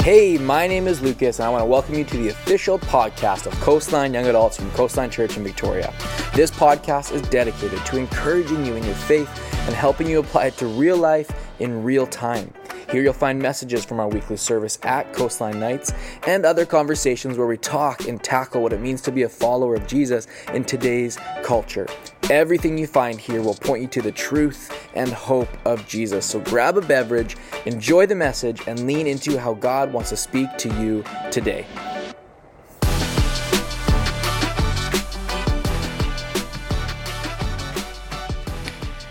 Hey, my name is Lucas, and I want to welcome you to the official podcast of Coastline Young Adults from Coastline Church in Victoria. This podcast is dedicated to encouraging you in your faith and helping you apply it to real life in real time. Here you'll find messages from our weekly service at Coastline Nights and other conversations where we talk and tackle what it means to be a follower of Jesus in today's culture. Everything you find here will point you to the truth and hope of Jesus. So grab a beverage, enjoy the message, and lean into how God wants to speak to you today.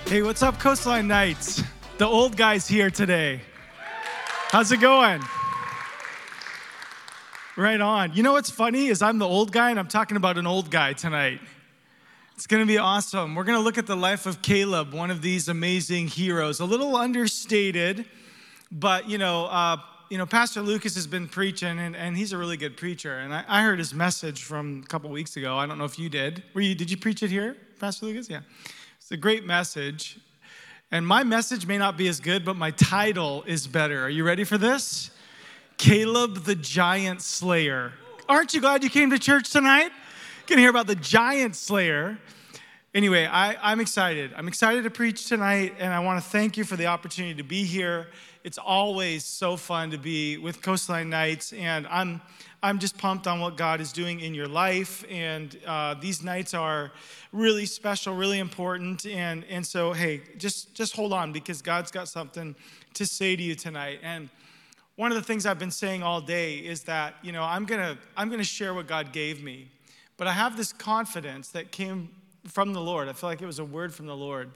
Hey, what's up, Coastline Nights? The old guy's here today. How's it going? Right on. You know what's funny is I'm the old guy and I'm talking about an old guy tonight. It's going to be awesome. We're going to look at the life of Caleb, one of these amazing heroes. A little understated, but you know, uh, you know, Pastor Lucas has been preaching, and, and he's a really good preacher. And I, I heard his message from a couple weeks ago. I don't know if you did. Were you? Did you preach it here, Pastor Lucas? Yeah, it's a great message. And my message may not be as good, but my title is better. Are you ready for this? Caleb the Giant Slayer. Aren't you glad you came to church tonight? Gonna hear about the Giant Slayer. Anyway, I, am excited. I'm excited to preach tonight, and I want to thank you for the opportunity to be here. It's always so fun to be with Coastline Nights, and I'm I'm just pumped on what God is doing in your life. And uh, these nights are really special, really important. And, and so, hey, just, just hold on because God's got something to say to you tonight. And one of the things I've been saying all day is that, you know, I'm to I'm to share what God gave me. But I have this confidence that came from the Lord. I feel like it was a word from the Lord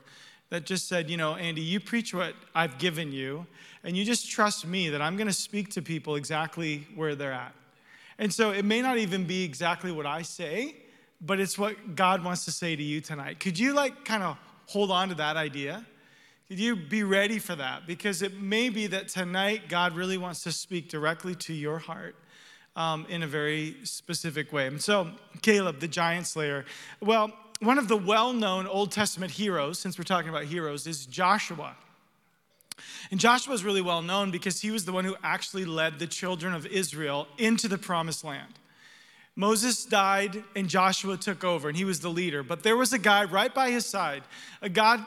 that just said, you know, Andy, you preach what I've given you, and you just trust me that I'm going to speak to people exactly where they're at. And so it may not even be exactly what I say, but it's what God wants to say to you tonight. Could you like kind of hold on to that idea? Could you be ready for that? Because it may be that tonight God really wants to speak directly to your heart. Um, in a very specific way. And so, Caleb, the giant slayer. Well, one of the well known Old Testament heroes, since we're talking about heroes, is Joshua. And Joshua is really well known because he was the one who actually led the children of Israel into the promised land. Moses died and Joshua took over and he was the leader. But there was a guy right by his side, a,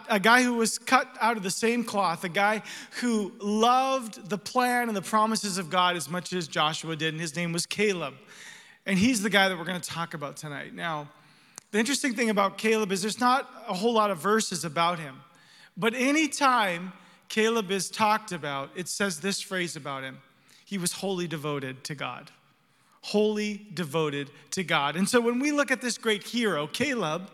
a guy who was cut out of the same cloth, a guy who loved the plan and the promises of God as much as Joshua did, and his name was Caleb. And he's the guy that we're going to talk about tonight. Now, the interesting thing about Caleb is there's not a whole lot of verses about him. But anytime Caleb is talked about, it says this phrase about him he was wholly devoted to God. Wholly devoted to God. And so when we look at this great hero, Caleb,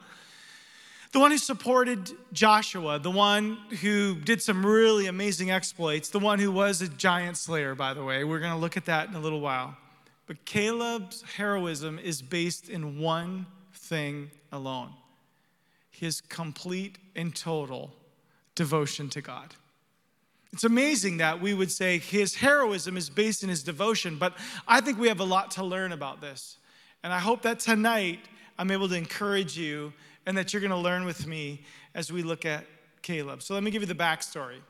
the one who supported Joshua, the one who did some really amazing exploits, the one who was a giant slayer, by the way. We're going to look at that in a little while. But Caleb's heroism is based in one thing alone his complete and total devotion to God. It's amazing that we would say his heroism is based in his devotion, but I think we have a lot to learn about this. And I hope that tonight I'm able to encourage you and that you're going to learn with me as we look at Caleb. So let me give you the backstory.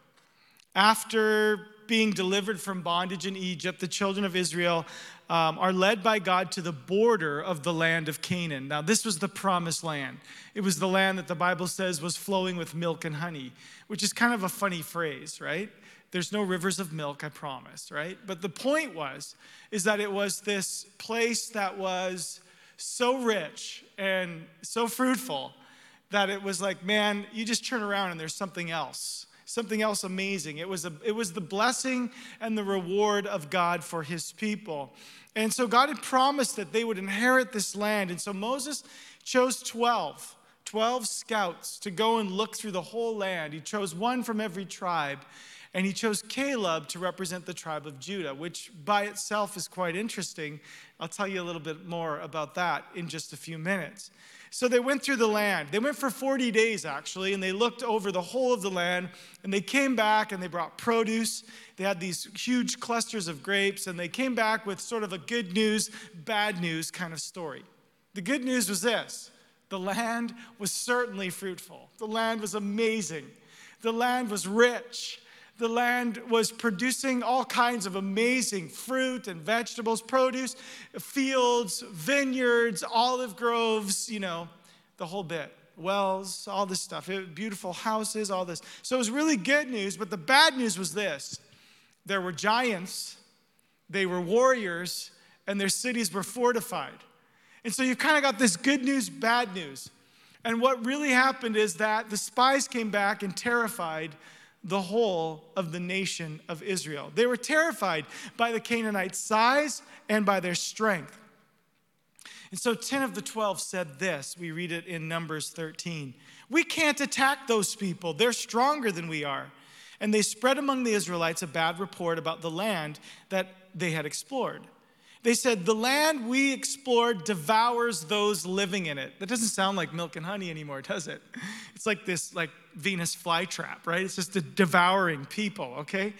After being delivered from bondage in Egypt, the children of Israel um, are led by God to the border of the land of Canaan. Now, this was the promised land. It was the land that the Bible says was flowing with milk and honey, which is kind of a funny phrase, right? There's no rivers of milk, I promise, right? But the point was, is that it was this place that was so rich and so fruitful that it was like, man, you just turn around and there's something else something else amazing. It was, a, it was the blessing and the reward of God for his people. And so God had promised that they would inherit this land. And so Moses chose 12, 12 scouts to go and look through the whole land. He chose one from every tribe. And he chose Caleb to represent the tribe of Judah, which by itself is quite interesting. I'll tell you a little bit more about that in just a few minutes. So they went through the land. They went for 40 days, actually, and they looked over the whole of the land. And they came back and they brought produce. They had these huge clusters of grapes, and they came back with sort of a good news, bad news kind of story. The good news was this the land was certainly fruitful, the land was amazing, the land was rich. The land was producing all kinds of amazing fruit and vegetables, produce, fields, vineyards, olive groves, you know, the whole bit. Wells, all this stuff, it, beautiful houses, all this. So it was really good news, but the bad news was this there were giants, they were warriors, and their cities were fortified. And so you've kind of got this good news, bad news. And what really happened is that the spies came back and terrified the whole of the nation of Israel. They were terrified by the Canaanites' size and by their strength. And so 10 of the 12 said this. We read it in Numbers 13. We can't attack those people, they're stronger than we are. And they spread among the Israelites a bad report about the land that they had explored. They said, The land we explored devours those living in it. That doesn't sound like milk and honey anymore, does it? It's like this like Venus flytrap, right? It's just a devouring people, okay?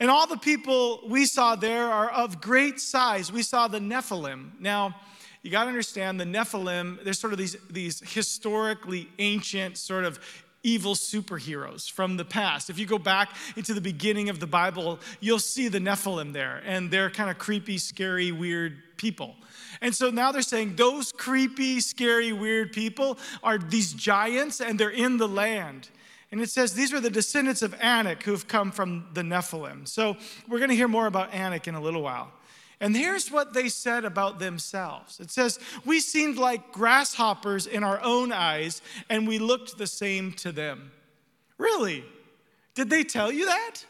And all the people we saw there are of great size. We saw the Nephilim. Now, you got to understand the Nephilim, there's sort of these, these historically ancient sort of evil superheroes from the past. If you go back into the beginning of the Bible, you'll see the Nephilim there, and they're kind of creepy, scary, weird people. And so now they're saying those creepy, scary, weird people are these giants, and they're in the land. And it says these are the descendants of Anak who have come from the Nephilim. So we're going to hear more about Anak in a little while. And here's what they said about themselves it says, We seemed like grasshoppers in our own eyes, and we looked the same to them. Really? Did they tell you that?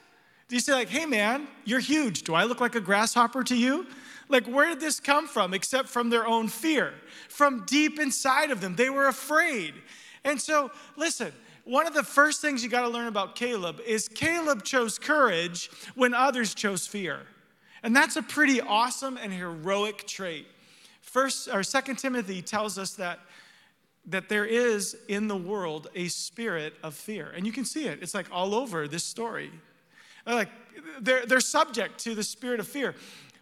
Do you say, like, hey man, you're huge. Do I look like a grasshopper to you? Like, where did this come from except from their own fear? From deep inside of them. They were afraid. And so, listen, one of the first things you got to learn about Caleb is Caleb chose courage when others chose fear. And that's a pretty awesome and heroic trait. First or second Timothy tells us that that there is in the world a spirit of fear. And you can see it. It's like all over this story. Like they're, they're subject to the spirit of fear.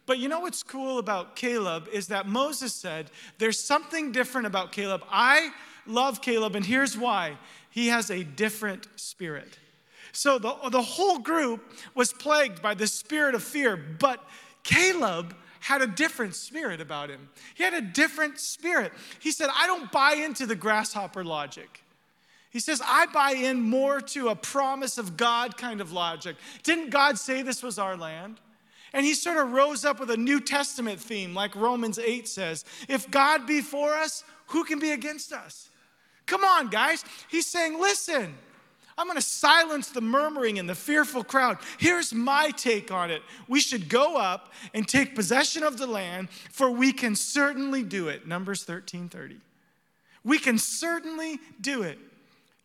But you know what's cool about Caleb is that Moses said, There's something different about Caleb. I love Caleb, and here's why he has a different spirit. So the, the whole group was plagued by the spirit of fear, but Caleb had a different spirit about him. He had a different spirit. He said, I don't buy into the grasshopper logic. He says, I buy in more to a promise of God kind of logic. Didn't God say this was our land? And he sort of rose up with a New Testament theme, like Romans 8 says If God be for us, who can be against us? Come on, guys. He's saying, listen, I'm going to silence the murmuring and the fearful crowd. Here's my take on it. We should go up and take possession of the land, for we can certainly do it. Numbers 13 30. We can certainly do it.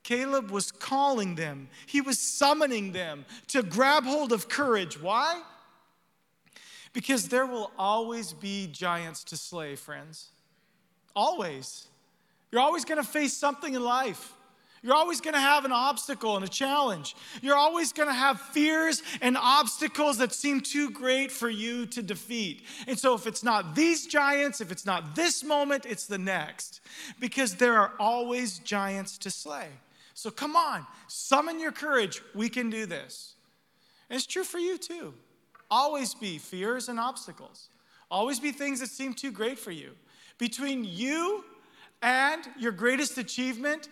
Caleb was calling them, he was summoning them to grab hold of courage. Why? Because there will always be giants to slay, friends. Always. You're always going to face something in life. You're always going to have an obstacle and a challenge. You're always going to have fears and obstacles that seem too great for you to defeat. And so, if it's not these giants, if it's not this moment, it's the next. Because there are always giants to slay. So, come on, summon your courage. We can do this. And it's true for you too. Always be fears and obstacles, always be things that seem too great for you. Between you and your greatest achievement,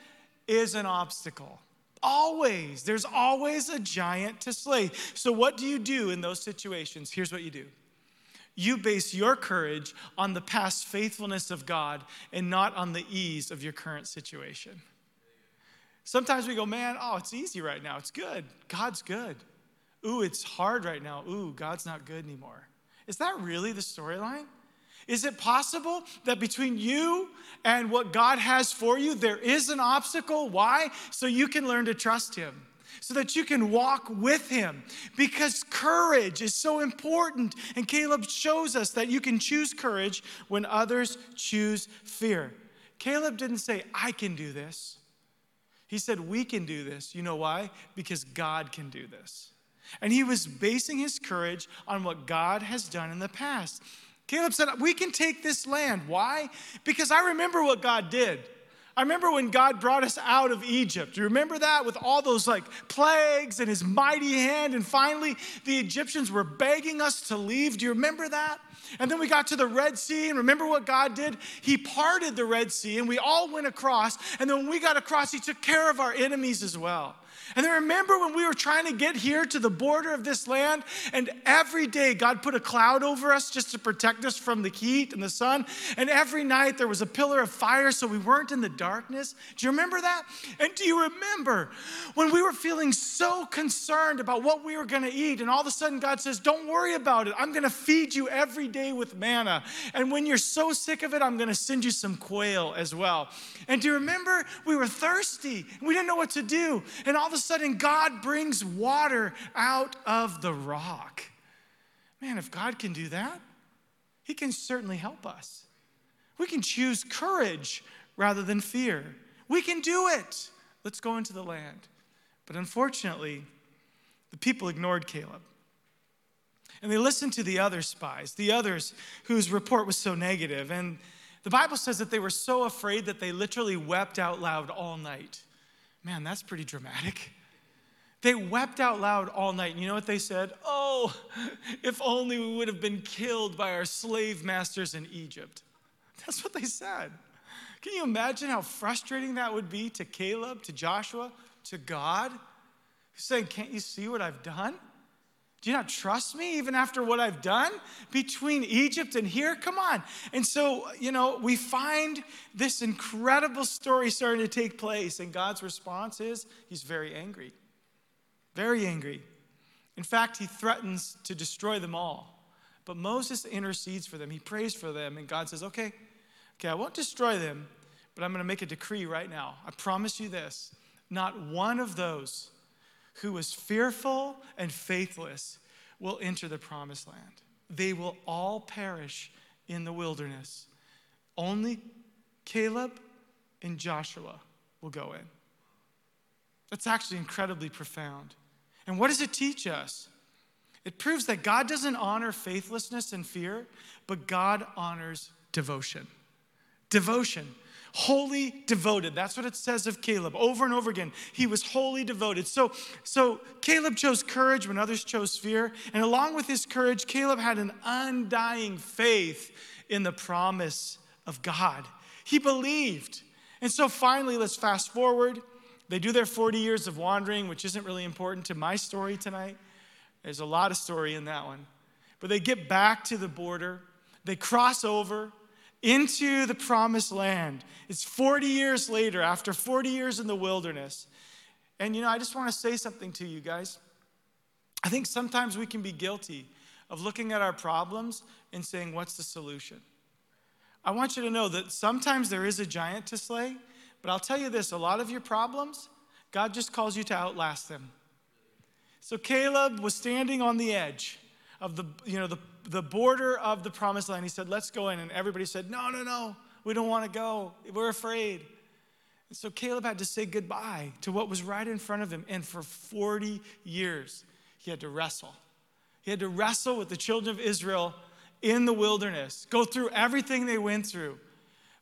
is an obstacle. Always. There's always a giant to slay. So, what do you do in those situations? Here's what you do you base your courage on the past faithfulness of God and not on the ease of your current situation. Sometimes we go, man, oh, it's easy right now. It's good. God's good. Ooh, it's hard right now. Ooh, God's not good anymore. Is that really the storyline? Is it possible that between you and what God has for you, there is an obstacle? Why? So you can learn to trust Him, so that you can walk with Him. Because courage is so important. And Caleb shows us that you can choose courage when others choose fear. Caleb didn't say, I can do this. He said, We can do this. You know why? Because God can do this. And he was basing his courage on what God has done in the past. Caleb said, We can take this land. Why? Because I remember what God did. I remember when God brought us out of Egypt. Do you remember that with all those like plagues and his mighty hand? And finally, the Egyptians were begging us to leave. Do you remember that? And then we got to the Red Sea, and remember what God did? He parted the Red Sea, and we all went across. And then when we got across, He took care of our enemies as well. And then remember when we were trying to get here to the border of this land, and every day God put a cloud over us just to protect us from the heat and the sun. And every night there was a pillar of fire so we weren't in the darkness. Do you remember that? And do you remember when we were feeling so concerned about what we were going to eat, and all of a sudden God says, Don't worry about it. I'm going to feed you every day with manna. And when you're so sick of it, I'm going to send you some quail as well. And do you remember we were thirsty? We didn't know what to do. And all of a sudden, God brings water out of the rock. Man, if God can do that, He can certainly help us. We can choose courage rather than fear. We can do it. Let's go into the land. But unfortunately, the people ignored Caleb. And they listened to the other spies, the others whose report was so negative. And the Bible says that they were so afraid that they literally wept out loud all night. Man, that's pretty dramatic. They wept out loud all night. And you know what they said? Oh, if only we would have been killed by our slave masters in Egypt. That's what they said. Can you imagine how frustrating that would be to Caleb, to Joshua, to God? He's saying, Can't you see what I've done? Do you not trust me even after what I've done between Egypt and here? Come on. And so, you know, we find this incredible story starting to take place, and God's response is he's very angry very angry. In fact, he threatens to destroy them all. But Moses intercedes for them. He prays for them, and God says, Okay, okay, I won't destroy them, but I'm going to make a decree right now. I promise you this not one of those who was fearful and faithless will enter the promised land. They will all perish in the wilderness. Only Caleb and Joshua will go in. That's actually incredibly profound. And what does it teach us? It proves that God doesn't honor faithlessness and fear, but God honors devotion. Devotion. Wholly devoted. That's what it says of Caleb over and over again. He was wholly devoted. So, so Caleb chose courage when others chose fear. And along with his courage, Caleb had an undying faith in the promise of God. He believed. And so finally, let's fast forward. They do their 40 years of wandering, which isn't really important to my story tonight. There's a lot of story in that one. But they get back to the border, they cross over into the promised land. It's 40 years later, after 40 years in the wilderness. And you know, I just want to say something to you guys. I think sometimes we can be guilty of looking at our problems and saying, What's the solution? I want you to know that sometimes there is a giant to slay, but I'll tell you this a lot of your problems, God just calls you to outlast them. So Caleb was standing on the edge of the, you know, the, the border of the promised land. He said, Let's go in. And everybody said, No, no, no, we don't want to go. We're afraid. And so Caleb had to say goodbye to what was right in front of him. And for 40 years, he had to wrestle. He had to wrestle with the children of Israel in the wilderness, go through everything they went through.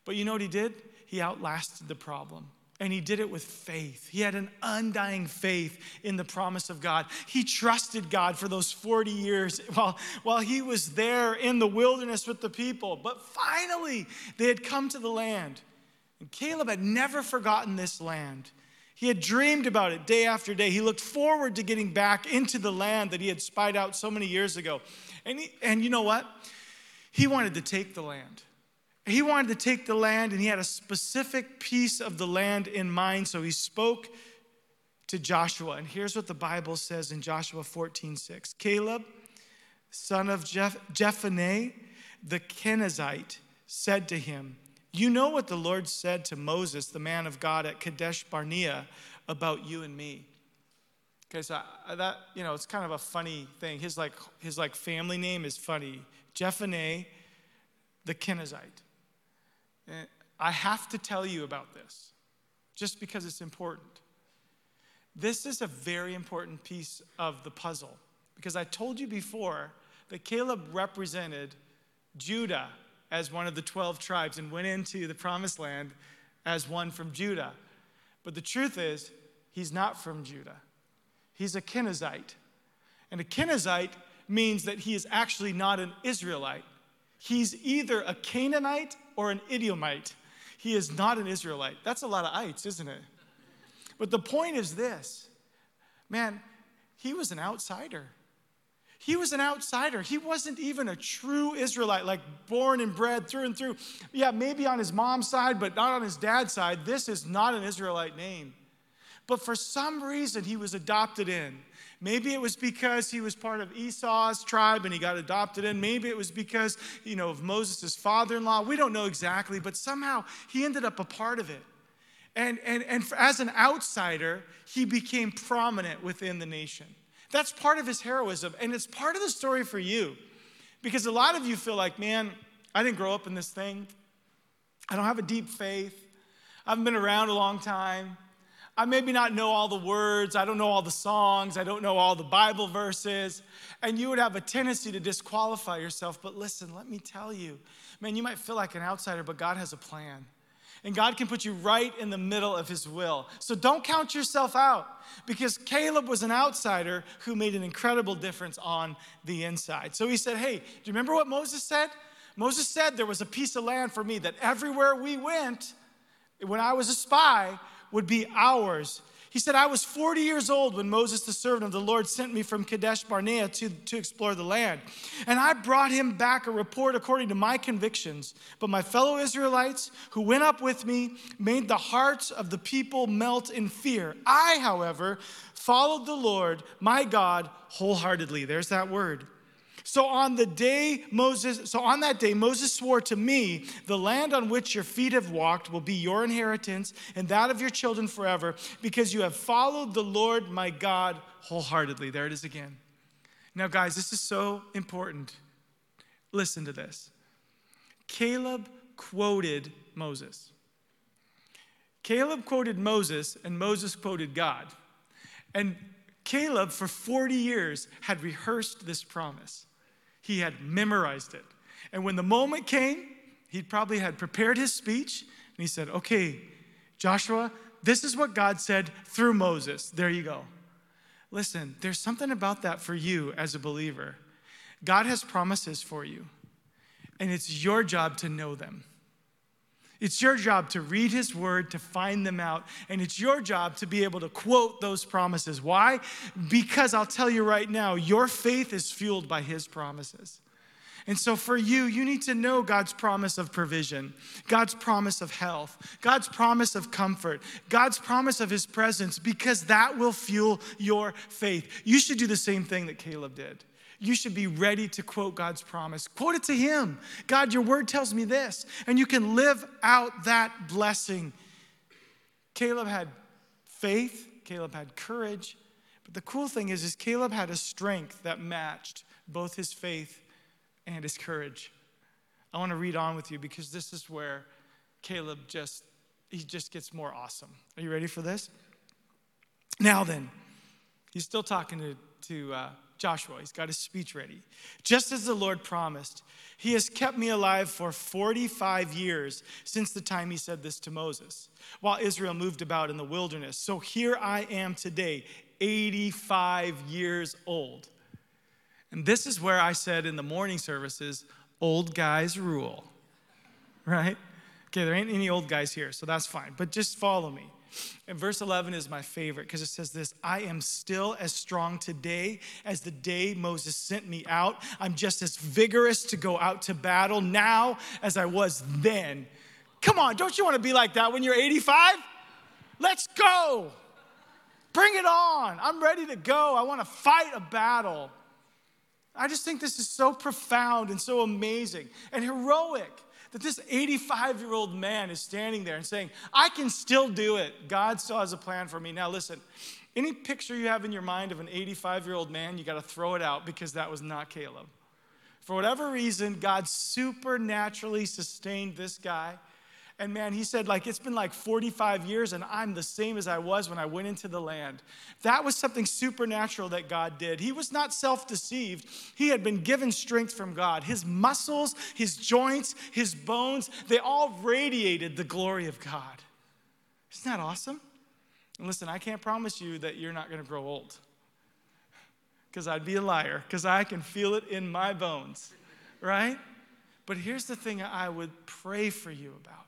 But you know what he did? he outlasted the problem. And he did it with faith. He had an undying faith in the promise of God. He trusted God for those 40 years while, while he was there in the wilderness with the people. But finally, they had come to the land. And Caleb had never forgotten this land. He had dreamed about it day after day. He looked forward to getting back into the land that he had spied out so many years ago. And, he, and you know what? He wanted to take the land. He wanted to take the land and he had a specific piece of the land in mind, so he spoke to Joshua. And here's what the Bible says in Joshua 14 6. Caleb, son of Jeph- Jephunneh, the Kenizzite, said to him, You know what the Lord said to Moses, the man of God at Kadesh Barnea, about you and me. Okay, so uh, that, you know, it's kind of a funny thing. His like, his like family name is funny. Jephunneh, the Kenizzite. I have to tell you about this just because it's important. This is a very important piece of the puzzle because I told you before that Caleb represented Judah as one of the 12 tribes and went into the promised land as one from Judah. But the truth is, he's not from Judah. He's a Kenizzite. And a Kenizzite means that he is actually not an Israelite. He's either a Canaanite or an Edomite. He is not an Israelite. That's a lot of ites, isn't it? But the point is this man, he was an outsider. He was an outsider. He wasn't even a true Israelite, like born and bred through and through. Yeah, maybe on his mom's side, but not on his dad's side. This is not an Israelite name. But for some reason, he was adopted in. Maybe it was because he was part of Esau's tribe and he got adopted in. Maybe it was because, you know, of Moses' father in law. We don't know exactly, but somehow he ended up a part of it. And, and, and as an outsider, he became prominent within the nation. That's part of his heroism, and it's part of the story for you. Because a lot of you feel like, man, I didn't grow up in this thing. I don't have a deep faith. I haven't been around a long time. I maybe not know all the words. I don't know all the songs. I don't know all the Bible verses. And you would have a tendency to disqualify yourself. But listen, let me tell you, man, you might feel like an outsider, but God has a plan. And God can put you right in the middle of His will. So don't count yourself out because Caleb was an outsider who made an incredible difference on the inside. So he said, Hey, do you remember what Moses said? Moses said there was a piece of land for me that everywhere we went, when I was a spy, would be ours. He said, I was 40 years old when Moses, the servant of the Lord, sent me from Kadesh Barnea to, to explore the land. And I brought him back a report according to my convictions. But my fellow Israelites who went up with me made the hearts of the people melt in fear. I, however, followed the Lord, my God, wholeheartedly. There's that word. So on the day Moses, so on that day Moses swore to me, the land on which your feet have walked will be your inheritance and that of your children forever, because you have followed the Lord my God wholeheartedly. There it is again. Now, guys, this is so important. Listen to this. Caleb quoted Moses. Caleb quoted Moses, and Moses quoted God. And Caleb, for 40 years, had rehearsed this promise. He had memorized it. And when the moment came, he probably had prepared his speech and he said, Okay, Joshua, this is what God said through Moses. There you go. Listen, there's something about that for you as a believer. God has promises for you, and it's your job to know them. It's your job to read his word, to find them out, and it's your job to be able to quote those promises. Why? Because I'll tell you right now, your faith is fueled by his promises. And so, for you, you need to know God's promise of provision, God's promise of health, God's promise of comfort, God's promise of His presence, because that will fuel your faith. You should do the same thing that Caleb did you should be ready to quote God's promise. Quote it to Him. God, your word tells me this. And you can live out that blessing. Caleb had faith, Caleb had courage. But the cool thing is, is Caleb had a strength that matched both his faith and his courage. I want to read on with you because this is where Caleb just he just gets more awesome. Are you ready for this? Now then, he's still talking to, to uh, Joshua. He's got his speech ready. Just as the Lord promised, he has kept me alive for 45 years since the time he said this to Moses, while Israel moved about in the wilderness. So here I am today, 85 years old. And this is where I said in the morning services, old guys rule, right? Okay, there ain't any old guys here, so that's fine, but just follow me. And verse 11 is my favorite because it says this I am still as strong today as the day Moses sent me out. I'm just as vigorous to go out to battle now as I was then. Come on, don't you want to be like that when you're 85? Let's go. Bring it on. I'm ready to go. I want to fight a battle. I just think this is so profound and so amazing and heroic that this 85 year old man is standing there and saying, I can still do it. God still has a plan for me. Now, listen, any picture you have in your mind of an 85 year old man, you got to throw it out because that was not Caleb. For whatever reason, God supernaturally sustained this guy and man, he said, like, it's been like 45 years and I'm the same as I was when I went into the land. That was something supernatural that God did. He was not self deceived, he had been given strength from God. His muscles, his joints, his bones, they all radiated the glory of God. Isn't that awesome? And listen, I can't promise you that you're not going to grow old because I'd be a liar, because I can feel it in my bones, right? But here's the thing I would pray for you about.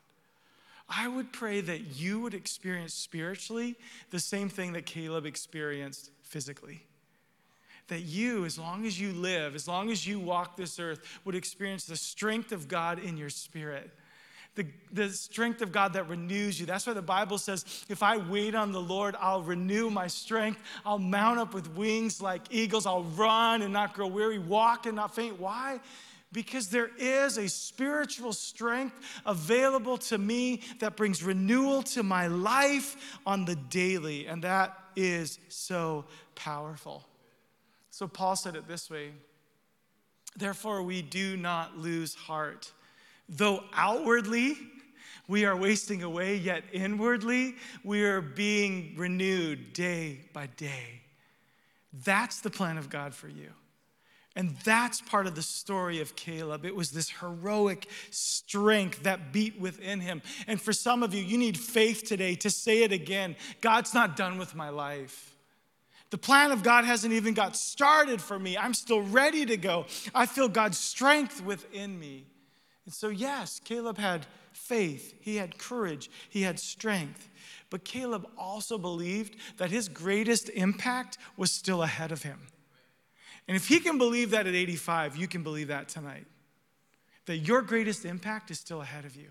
I would pray that you would experience spiritually the same thing that Caleb experienced physically. That you, as long as you live, as long as you walk this earth, would experience the strength of God in your spirit the, the strength of God that renews you. That's why the Bible says, if I wait on the Lord, I'll renew my strength. I'll mount up with wings like eagles. I'll run and not grow weary, walk and not faint. Why? Because there is a spiritual strength available to me that brings renewal to my life on the daily. And that is so powerful. So Paul said it this way Therefore, we do not lose heart. Though outwardly we are wasting away, yet inwardly we are being renewed day by day. That's the plan of God for you. And that's part of the story of Caleb. It was this heroic strength that beat within him. And for some of you, you need faith today to say it again God's not done with my life. The plan of God hasn't even got started for me. I'm still ready to go. I feel God's strength within me. And so, yes, Caleb had faith, he had courage, he had strength. But Caleb also believed that his greatest impact was still ahead of him. And if he can believe that at 85, you can believe that tonight. That your greatest impact is still ahead of you.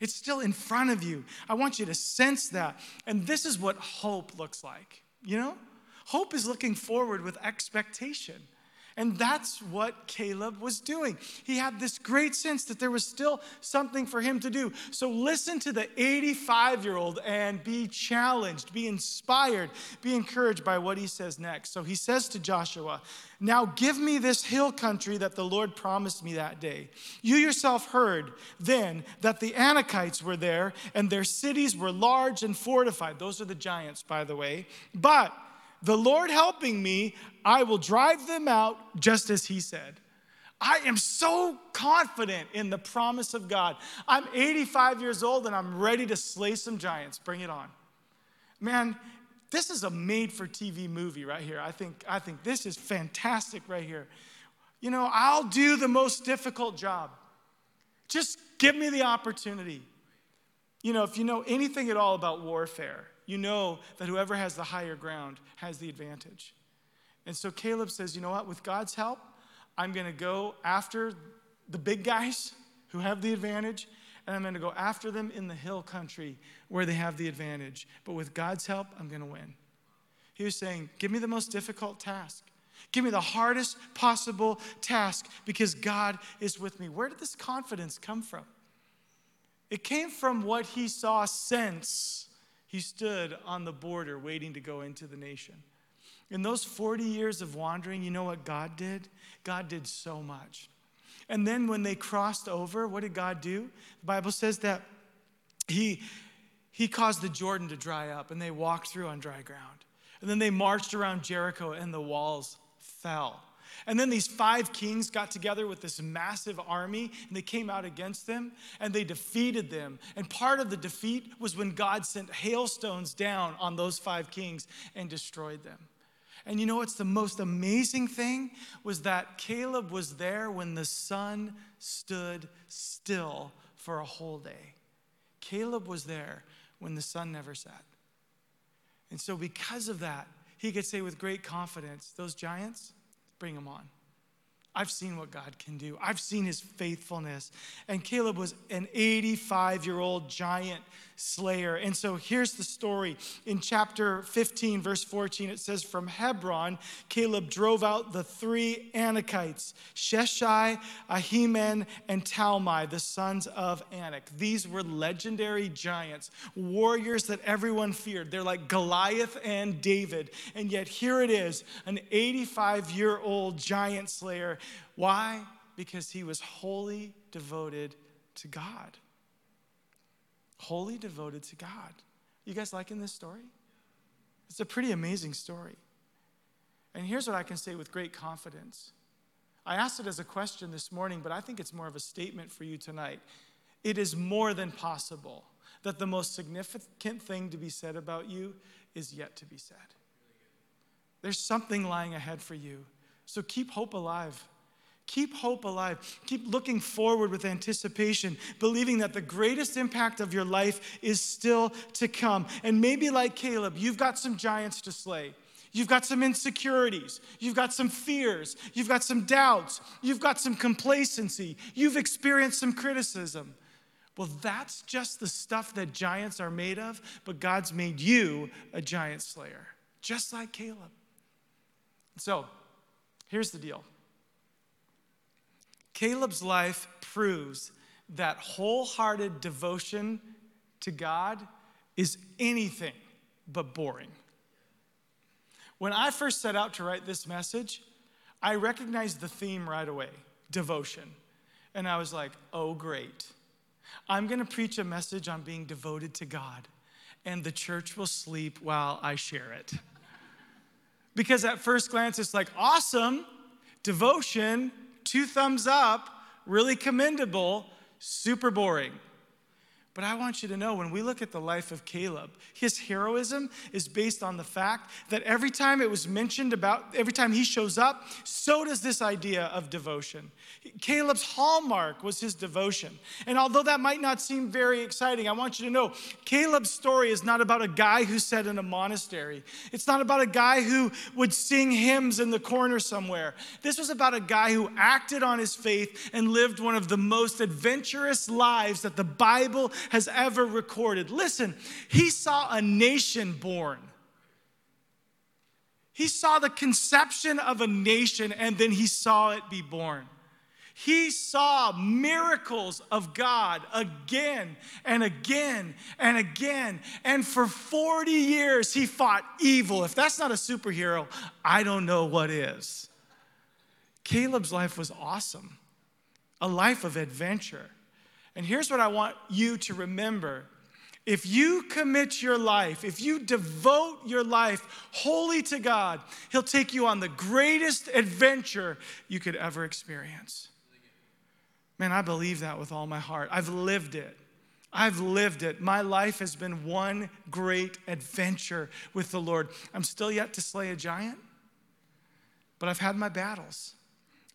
It's still in front of you. I want you to sense that. And this is what hope looks like. You know? Hope is looking forward with expectation. And that's what Caleb was doing. He had this great sense that there was still something for him to do. So listen to the 85 year old and be challenged, be inspired, be encouraged by what he says next. So he says to Joshua, Now give me this hill country that the Lord promised me that day. You yourself heard then that the Anakites were there and their cities were large and fortified. Those are the giants, by the way. But the Lord helping me, I will drive them out just as He said. I am so confident in the promise of God. I'm 85 years old and I'm ready to slay some giants. Bring it on. Man, this is a made for TV movie right here. I think, I think this is fantastic right here. You know, I'll do the most difficult job. Just give me the opportunity. You know, if you know anything at all about warfare, you know that whoever has the higher ground has the advantage. And so Caleb says, you know what, with God's help, I'm going to go after the big guys who have the advantage, and I'm going to go after them in the hill country where they have the advantage. But with God's help, I'm going to win. He was saying, give me the most difficult task. Give me the hardest possible task because God is with me. Where did this confidence come from? It came from what he saw sense he stood on the border waiting to go into the nation. In those 40 years of wandering, you know what God did? God did so much. And then when they crossed over, what did God do? The Bible says that he, he caused the Jordan to dry up and they walked through on dry ground. And then they marched around Jericho and the walls fell. And then these five kings got together with this massive army and they came out against them and they defeated them. And part of the defeat was when God sent hailstones down on those five kings and destroyed them. And you know what's the most amazing thing was that Caleb was there when the sun stood still for a whole day. Caleb was there when the sun never set. And so, because of that, he could say with great confidence, those giants, bring them on. I've seen what God can do. I've seen his faithfulness. And Caleb was an 85 year old giant slayer. And so here's the story. In chapter 15, verse 14, it says, From Hebron, Caleb drove out the three Anakites, Sheshai, Ahiman, and Talmai, the sons of Anak. These were legendary giants, warriors that everyone feared. They're like Goliath and David. And yet here it is, an 85 year old giant slayer why? Because he was wholly devoted to God. Wholly devoted to God. You guys liking this story? It's a pretty amazing story. And here's what I can say with great confidence. I asked it as a question this morning, but I think it's more of a statement for you tonight. It is more than possible that the most significant thing to be said about you is yet to be said. There's something lying ahead for you. So keep hope alive. Keep hope alive. Keep looking forward with anticipation, believing that the greatest impact of your life is still to come. And maybe, like Caleb, you've got some giants to slay. You've got some insecurities. You've got some fears. You've got some doubts. You've got some complacency. You've experienced some criticism. Well, that's just the stuff that giants are made of, but God's made you a giant slayer, just like Caleb. So, here's the deal Caleb's life proves that wholehearted devotion to God is anything but boring. When I first set out to write this message, I recognized the theme right away devotion. And I was like, oh, great. I'm going to preach a message on being devoted to God, and the church will sleep while I share it. Because at first glance, it's like, awesome, devotion, two thumbs up, really commendable, super boring. But I want you to know when we look at the life of Caleb, his heroism is based on the fact that every time it was mentioned about, every time he shows up, so does this idea of devotion. Caleb's hallmark was his devotion. And although that might not seem very exciting, I want you to know Caleb's story is not about a guy who sat in a monastery, it's not about a guy who would sing hymns in the corner somewhere. This was about a guy who acted on his faith and lived one of the most adventurous lives that the Bible has ever recorded. Listen, he saw a nation born. He saw the conception of a nation and then he saw it be born. He saw miracles of God again and again and again. And for 40 years, he fought evil. If that's not a superhero, I don't know what is. Caleb's life was awesome, a life of adventure. And here's what I want you to remember. If you commit your life, if you devote your life wholly to God, He'll take you on the greatest adventure you could ever experience. Man, I believe that with all my heart. I've lived it. I've lived it. My life has been one great adventure with the Lord. I'm still yet to slay a giant, but I've had my battles.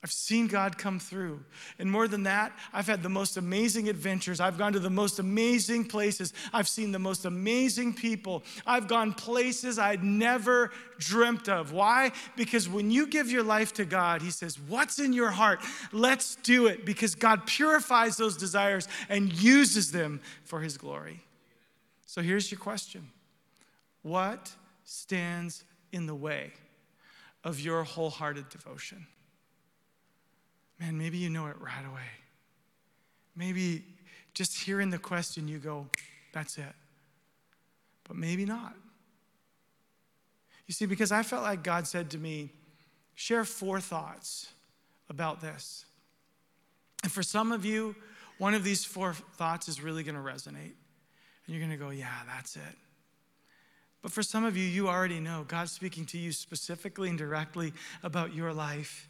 I've seen God come through. And more than that, I've had the most amazing adventures. I've gone to the most amazing places. I've seen the most amazing people. I've gone places I'd never dreamt of. Why? Because when you give your life to God, He says, What's in your heart? Let's do it. Because God purifies those desires and uses them for His glory. So here's your question What stands in the way of your wholehearted devotion? Man, maybe you know it right away. Maybe just hearing the question, you go, that's it. But maybe not. You see, because I felt like God said to me, share four thoughts about this. And for some of you, one of these four thoughts is really going to resonate. And you're going to go, yeah, that's it. But for some of you, you already know God's speaking to you specifically and directly about your life.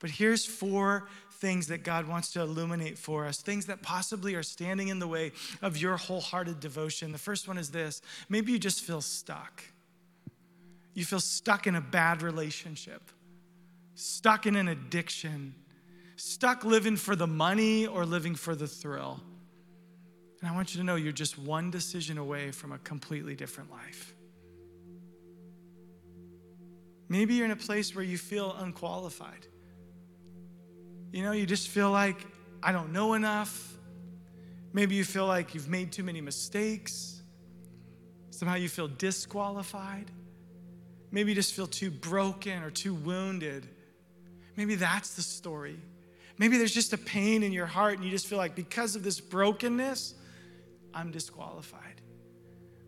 But here's four things that God wants to illuminate for us, things that possibly are standing in the way of your wholehearted devotion. The first one is this maybe you just feel stuck. You feel stuck in a bad relationship, stuck in an addiction, stuck living for the money or living for the thrill. And I want you to know you're just one decision away from a completely different life. Maybe you're in a place where you feel unqualified. You know, you just feel like, I don't know enough. Maybe you feel like you've made too many mistakes. Somehow you feel disqualified. Maybe you just feel too broken or too wounded. Maybe that's the story. Maybe there's just a pain in your heart and you just feel like because of this brokenness, I'm disqualified.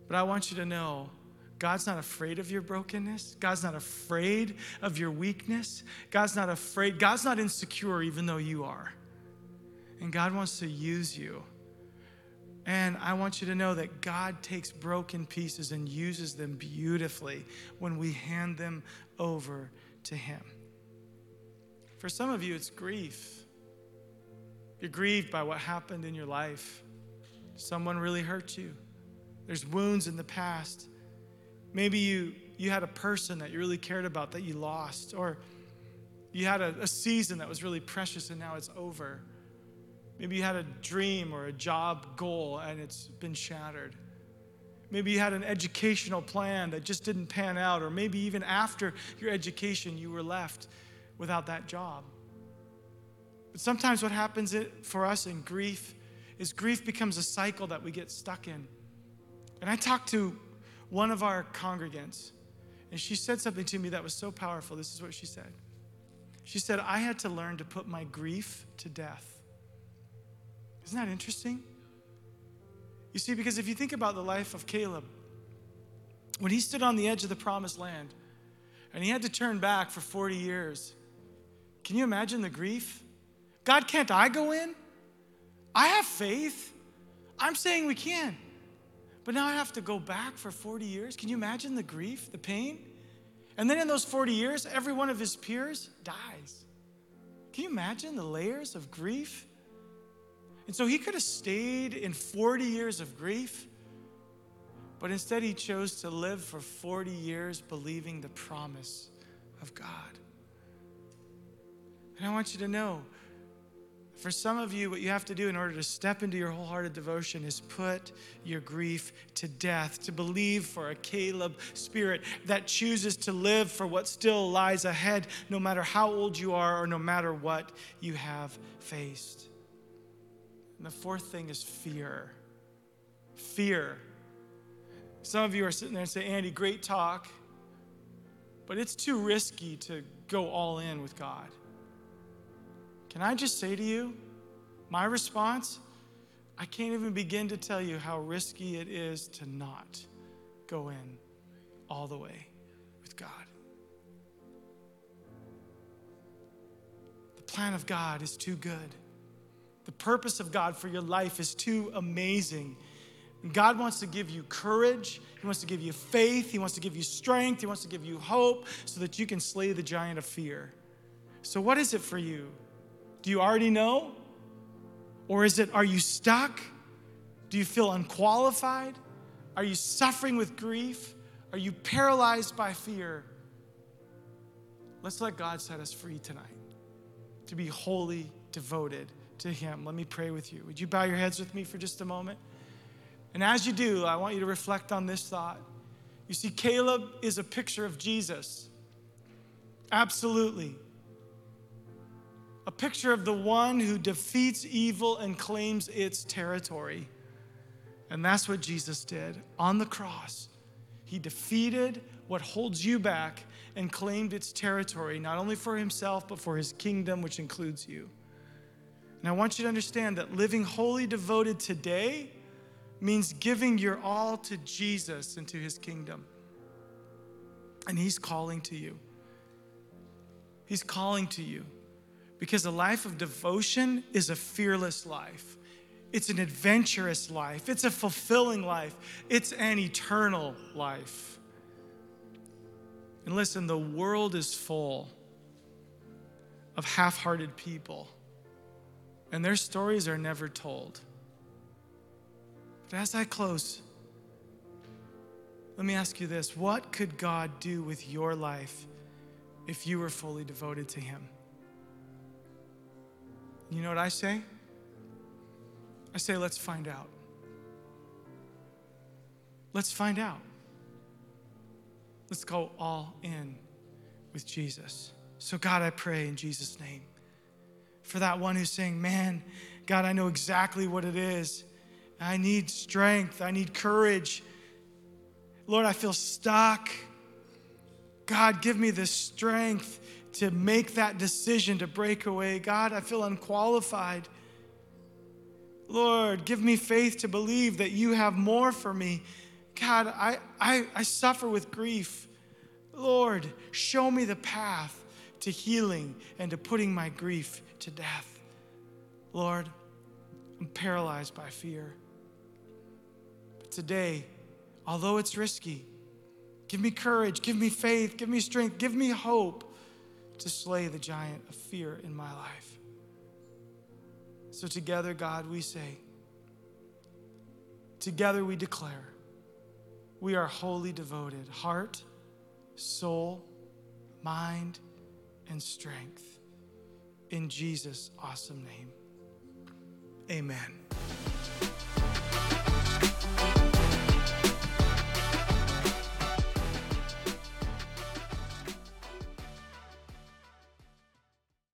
But I want you to know God's not afraid of your brokenness. God's not afraid of your weakness. God's not afraid. God's not insecure, even though you are. And God wants to use you. And I want you to know that God takes broken pieces and uses them beautifully when we hand them over to Him. For some of you, it's grief. You're grieved by what happened in your life. Someone really hurt you There's wounds in the past. Maybe you, you had a person that you really cared about that you lost, or you had a, a season that was really precious and now it's over. Maybe you had a dream or a job goal and it's been shattered. Maybe you had an educational plan that just didn't pan out, or maybe even after your education, you were left without that job. But sometimes what happens for us in grief is grief becomes a cycle that we get stuck in. And I talk to one of our congregants, and she said something to me that was so powerful. This is what she said. She said, I had to learn to put my grief to death. Isn't that interesting? You see, because if you think about the life of Caleb, when he stood on the edge of the promised land and he had to turn back for 40 years, can you imagine the grief? God, can't I go in? I have faith. I'm saying we can. But now I have to go back for 40 years. Can you imagine the grief, the pain? And then in those 40 years, every one of his peers dies. Can you imagine the layers of grief? And so he could have stayed in 40 years of grief, but instead he chose to live for 40 years believing the promise of God. And I want you to know for some of you, what you have to do in order to step into your wholehearted devotion is put your grief to death, to believe for a Caleb spirit that chooses to live for what still lies ahead, no matter how old you are or no matter what you have faced. And the fourth thing is fear. Fear. Some of you are sitting there and say, Andy, great talk, but it's too risky to go all in with God. Can I just say to you, my response? I can't even begin to tell you how risky it is to not go in all the way with God. The plan of God is too good. The purpose of God for your life is too amazing. God wants to give you courage. He wants to give you faith. He wants to give you strength. He wants to give you hope so that you can slay the giant of fear. So, what is it for you? Do you already know? Or is it, are you stuck? Do you feel unqualified? Are you suffering with grief? Are you paralyzed by fear? Let's let God set us free tonight to be wholly devoted to Him. Let me pray with you. Would you bow your heads with me for just a moment? And as you do, I want you to reflect on this thought. You see, Caleb is a picture of Jesus. Absolutely. A picture of the one who defeats evil and claims its territory. And that's what Jesus did on the cross. He defeated what holds you back and claimed its territory, not only for himself, but for his kingdom, which includes you. And I want you to understand that living wholly devoted today means giving your all to Jesus and to his kingdom. And he's calling to you. He's calling to you because a life of devotion is a fearless life. It's an adventurous life. It's a fulfilling life. It's an eternal life. And listen, the world is full of half hearted people and their stories are never told. But as I close, let me ask you this what could God do with your life if you were fully devoted to Him? You know what I say? I say, let's find out. Let's find out. Let's go all in with Jesus. So, God, I pray in Jesus' name for that one who's saying, Man, God, I know exactly what it is. I need strength, I need courage. Lord, I feel stuck. God, give me the strength to make that decision to break away. God, I feel unqualified. Lord, give me faith to believe that you have more for me. God, I, I, I suffer with grief. Lord, show me the path to healing and to putting my grief to death. Lord, I'm paralyzed by fear. But today, although it's risky, give me courage, give me faith, give me strength, give me hope to slay the giant of fear in my life. So, together, God, we say, together we declare we are wholly devoted heart, soul, mind, and strength. In Jesus' awesome name, amen.